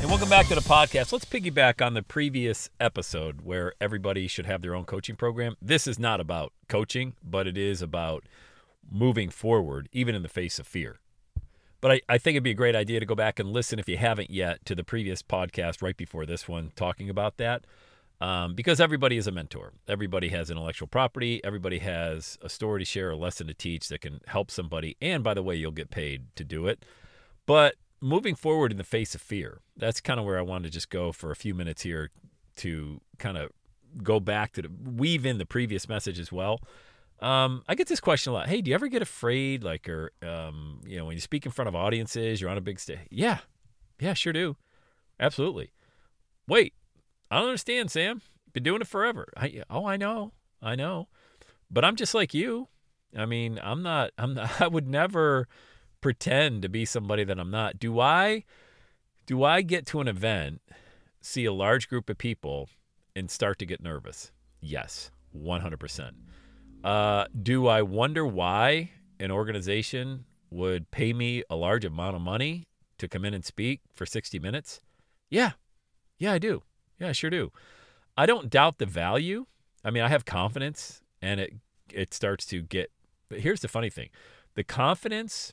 And welcome back to the podcast. Let's piggyback on the previous episode where everybody should have their own coaching program. This is not about coaching, but it is about moving forward, even in the face of fear. But I, I think it'd be a great idea to go back and listen, if you haven't yet, to the previous podcast right before this one talking about that. Um, because everybody is a mentor. Everybody has intellectual property. Everybody has a story to share, a lesson to teach that can help somebody. And by the way, you'll get paid to do it. But moving forward in the face of fear, that's kind of where I wanted to just go for a few minutes here to kind of go back to the, weave in the previous message as well. Um, I get this question a lot. Hey, do you ever get afraid, like, or um, you know, when you speak in front of audiences, you're on a big stage? Yeah, yeah, sure do, absolutely. Wait, I don't understand, Sam. Been doing it forever. I, oh, I know, I know, but I'm just like you. I mean, I'm not. I'm. Not, I would never pretend to be somebody that I'm not. Do I? Do I get to an event, see a large group of people, and start to get nervous? Yes, 100%. Uh, do I wonder why an organization would pay me a large amount of money to come in and speak for 60 minutes? Yeah. Yeah, I do. Yeah, I sure do. I don't doubt the value. I mean, I have confidence and it it starts to get but here's the funny thing. The confidence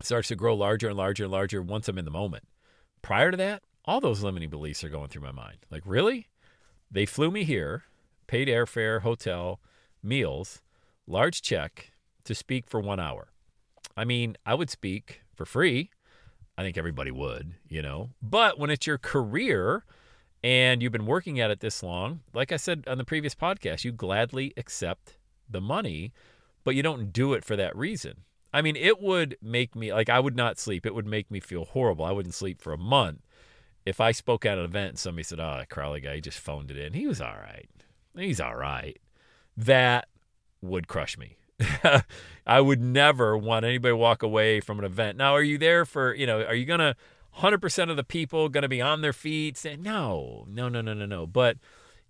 starts to grow larger and larger and larger once I'm in the moment. Prior to that, all those limiting beliefs are going through my mind. Like, really? They flew me here, paid airfare, hotel, meals, large check to speak for one hour. I mean, I would speak for free. I think everybody would, you know. But when it's your career and you've been working at it this long, like I said on the previous podcast, you gladly accept the money, but you don't do it for that reason. I mean, it would make me like I would not sleep. It would make me feel horrible. I wouldn't sleep for a month if I spoke at an event and somebody said, "Oh, that Crowley guy, he just phoned it in. He was all right. He's all right." That would crush me. I would never want anybody walk away from an event. Now, are you there for, you know, are you going to 100% of the people going to be on their feet saying, no, no, no, no, no, no. But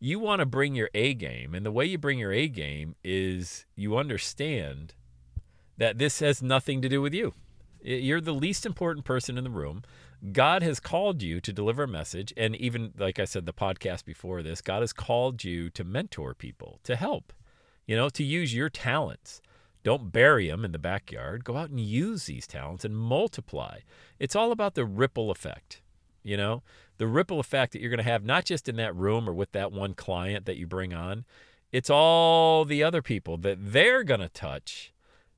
you want to bring your A game. And the way you bring your A game is you understand that this has nothing to do with you. You're the least important person in the room. God has called you to deliver a message. And even, like I said, the podcast before this, God has called you to mentor people, to help, you know, to use your talents. Don't bury them in the backyard. Go out and use these talents and multiply. It's all about the ripple effect, you know, the ripple effect that you're going to have, not just in that room or with that one client that you bring on. It's all the other people that they're going to touch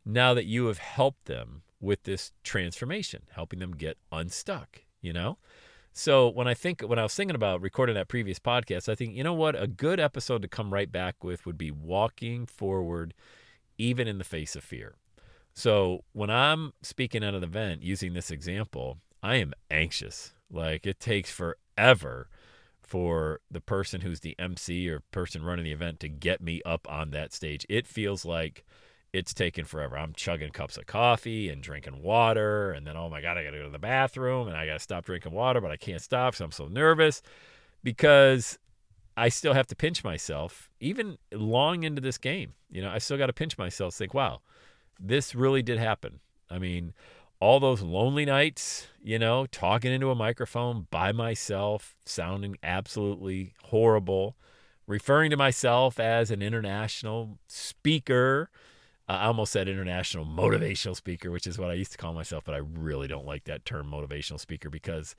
now that you have helped them with this transformation, helping them get unstuck, you know? So when I think when I was thinking about recording that previous podcast, I think, you know what, a good episode to come right back with would be walking forward even in the face of fear. So when I'm speaking at an event using this example, I am anxious. Like it takes forever for the person who's the MC or person running the event to get me up on that stage. It feels like it's taken forever. I'm chugging cups of coffee and drinking water, and then oh my god, I got to go to the bathroom and I got to stop drinking water, but I can't stop because I'm so nervous because I still have to pinch myself, even long into this game. You know, I still got to pinch myself, think, wow, this really did happen. I mean, all those lonely nights, you know, talking into a microphone by myself, sounding absolutely horrible, referring to myself as an international speaker I almost said international motivational speaker, which is what I used to call myself, but I really don't like that term motivational speaker because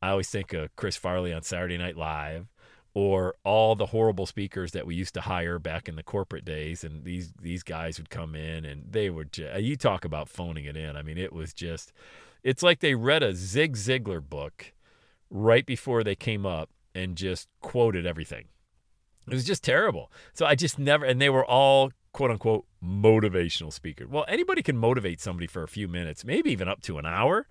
I always think of Chris Farley on Saturday Night Live or all the horrible speakers that we used to hire back in the corporate days and these these guys would come in and they would just, you talk about phoning it in. I mean, it was just it's like they read a Zig Ziglar book right before they came up and just quoted everything. It was just terrible. So I just never and they were all quote unquote motivational speaker. Well, anybody can motivate somebody for a few minutes, maybe even up to an hour,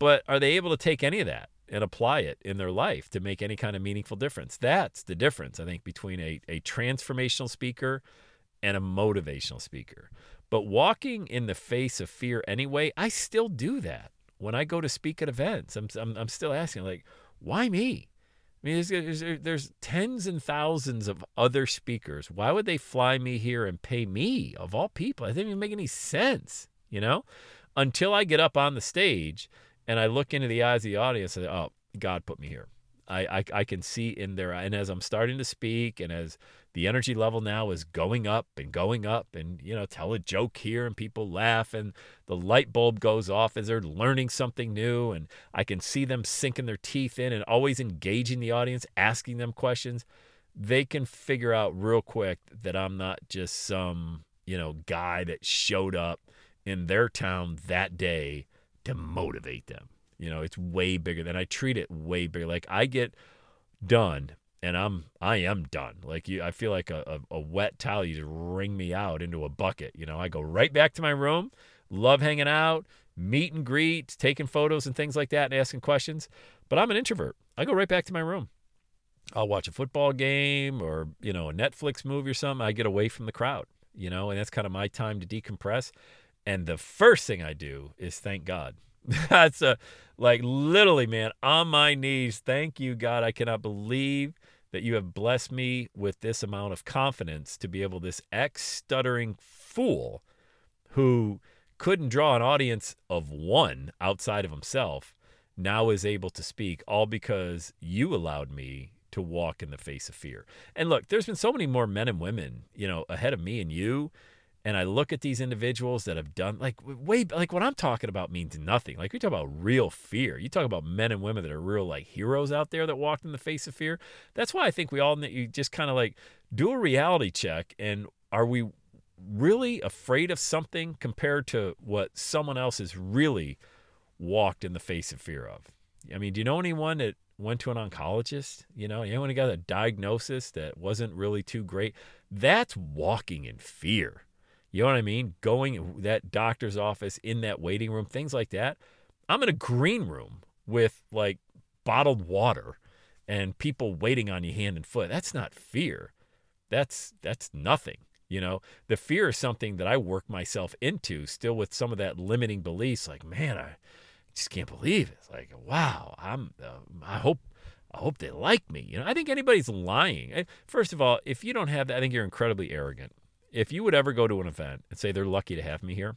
but are they able to take any of that and apply it in their life to make any kind of meaningful difference? That's the difference, I think, between a, a transformational speaker and a motivational speaker. But walking in the face of fear anyway, I still do that. When I go to speak at events, I'm, I'm, I'm still asking, like, why me? I mean, there's, there's, tens and thousands of other speakers. Why would they fly me here and pay me, of all people? It doesn't even make any sense, you know? Until I get up on the stage and I look into the eyes of the audience and say, oh, God put me here. I, I, I can see in there, and as I'm starting to speak, and as the energy level now is going up and going up, and you know, tell a joke here, and people laugh, and the light bulb goes off as they're learning something new, and I can see them sinking their teeth in and always engaging the audience, asking them questions. They can figure out real quick that I'm not just some you know guy that showed up in their town that day to motivate them. You know, it's way bigger than I treat it way bigger. Like I get done and I'm I am done. Like you I feel like a, a, a, wet towel, you just wring me out into a bucket. You know, I go right back to my room, love hanging out, meet and greet, taking photos and things like that and asking questions. But I'm an introvert. I go right back to my room. I'll watch a football game or, you know, a Netflix movie or something. I get away from the crowd, you know, and that's kind of my time to decompress. And the first thing I do is thank God. That's a like literally, man, on my knees. Thank you, God. I cannot believe that you have blessed me with this amount of confidence to be able this ex stuttering fool who couldn't draw an audience of one outside of himself now is able to speak all because you allowed me to walk in the face of fear. And look, there's been so many more men and women, you know, ahead of me and you and I look at these individuals that have done like way like what I'm talking about means nothing. Like we talk about real fear. You talk about men and women that are real like heroes out there that walked in the face of fear. That's why I think we all you just kind of like do a reality check and are we really afraid of something compared to what someone else has really walked in the face of fear of? I mean, do you know anyone that went to an oncologist? You know, anyone who got a diagnosis that wasn't really too great? That's walking in fear. You know what I mean? Going that doctor's office in that waiting room, things like that. I'm in a green room with like bottled water and people waiting on you hand and foot. That's not fear. That's that's nothing. You know, the fear is something that I work myself into still with some of that limiting beliefs like, man, I just can't believe it. It's like, wow, I'm uh, I hope I hope they like me. You know, I think anybody's lying. First of all, if you don't have that, I think you're incredibly arrogant if you would ever go to an event and say they're lucky to have me here,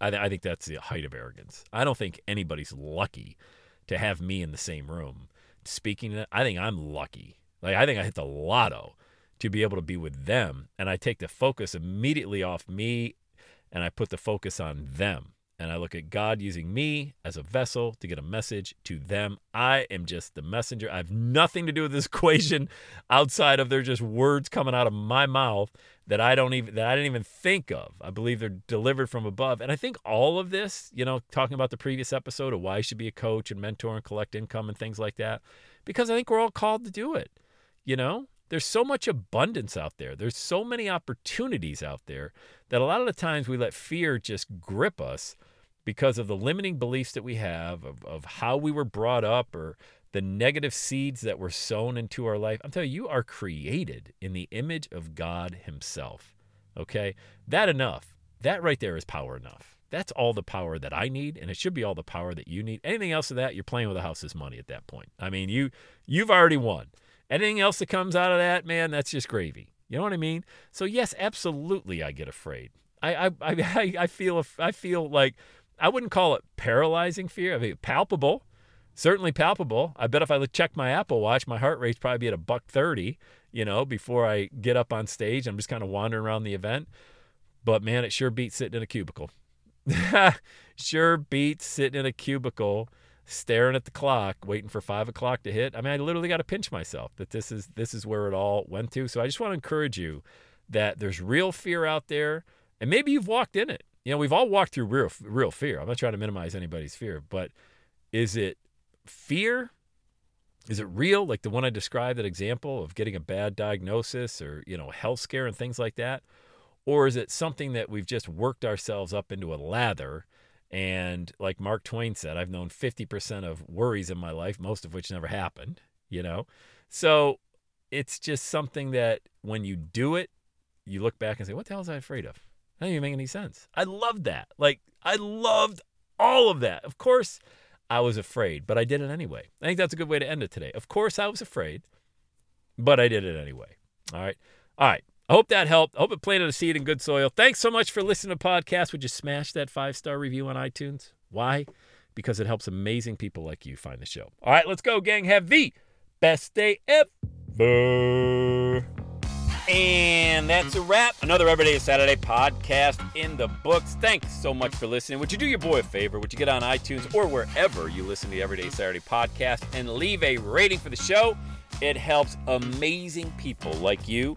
I, th- I think that's the height of arrogance. I don't think anybody's lucky to have me in the same room speaking. I think I'm lucky. Like I think I hit the lotto to be able to be with them, and I take the focus immediately off me, and I put the focus on them and I look at God using me as a vessel to get a message to them. I am just the messenger. I have nothing to do with this equation outside of they're just words coming out of my mouth that I don't even that I didn't even think of. I believe they're delivered from above. And I think all of this, you know, talking about the previous episode of why you should be a coach and mentor and collect income and things like that, because I think we're all called to do it. You know, there's so much abundance out there. There's so many opportunities out there that a lot of the times we let fear just grip us because of the limiting beliefs that we have of, of how we were brought up or the negative seeds that were sown into our life. I'm telling you, you are created in the image of God Himself. Okay? That enough. That right there is power enough. That's all the power that I need, and it should be all the power that you need. Anything else of that, you're playing with the house's money at that point. I mean, you you've already won. Anything else that comes out of that, man, that's just gravy. You know what I mean? So yes, absolutely, I get afraid. I I I, I feel I feel like I wouldn't call it paralyzing fear. I mean, palpable, certainly palpable. I bet if I check my Apple Watch, my heart rate's probably at a buck thirty. You know, before I get up on stage, I'm just kind of wandering around the event. But man, it sure beats sitting in a cubicle. sure beats sitting in a cubicle staring at the clock, waiting for five o'clock to hit. I mean, I literally got to pinch myself that this is this is where it all went to. So I just want to encourage you that there's real fear out there, and maybe you've walked in it. You know, we've all walked through real real fear. I'm not trying to minimize anybody's fear, but is it fear? Is it real? Like the one I described, that example of getting a bad diagnosis or you know health scare and things like that, or is it something that we've just worked ourselves up into a lather? And like Mark Twain said, I've known 50% of worries in my life, most of which never happened, you know? So it's just something that when you do it, you look back and say, what the hell was I afraid of? That doesn't even make any sense. I loved that. Like, I loved all of that. Of course, I was afraid, but I did it anyway. I think that's a good way to end it today. Of course, I was afraid, but I did it anyway. All right. All right. I hope that helped. I hope it planted a seed in good soil. Thanks so much for listening to podcast. Would you smash that five star review on iTunes? Why? because it helps amazing people like you find the show. All right, let's go, gang. Have the best day ever. And that's a wrap. Another Everyday Saturday podcast in the books. Thanks so much for listening. Would you do your boy a favor? Would you get on iTunes or wherever you listen to the Everyday Saturday podcast and leave a rating for the show? It helps amazing people like you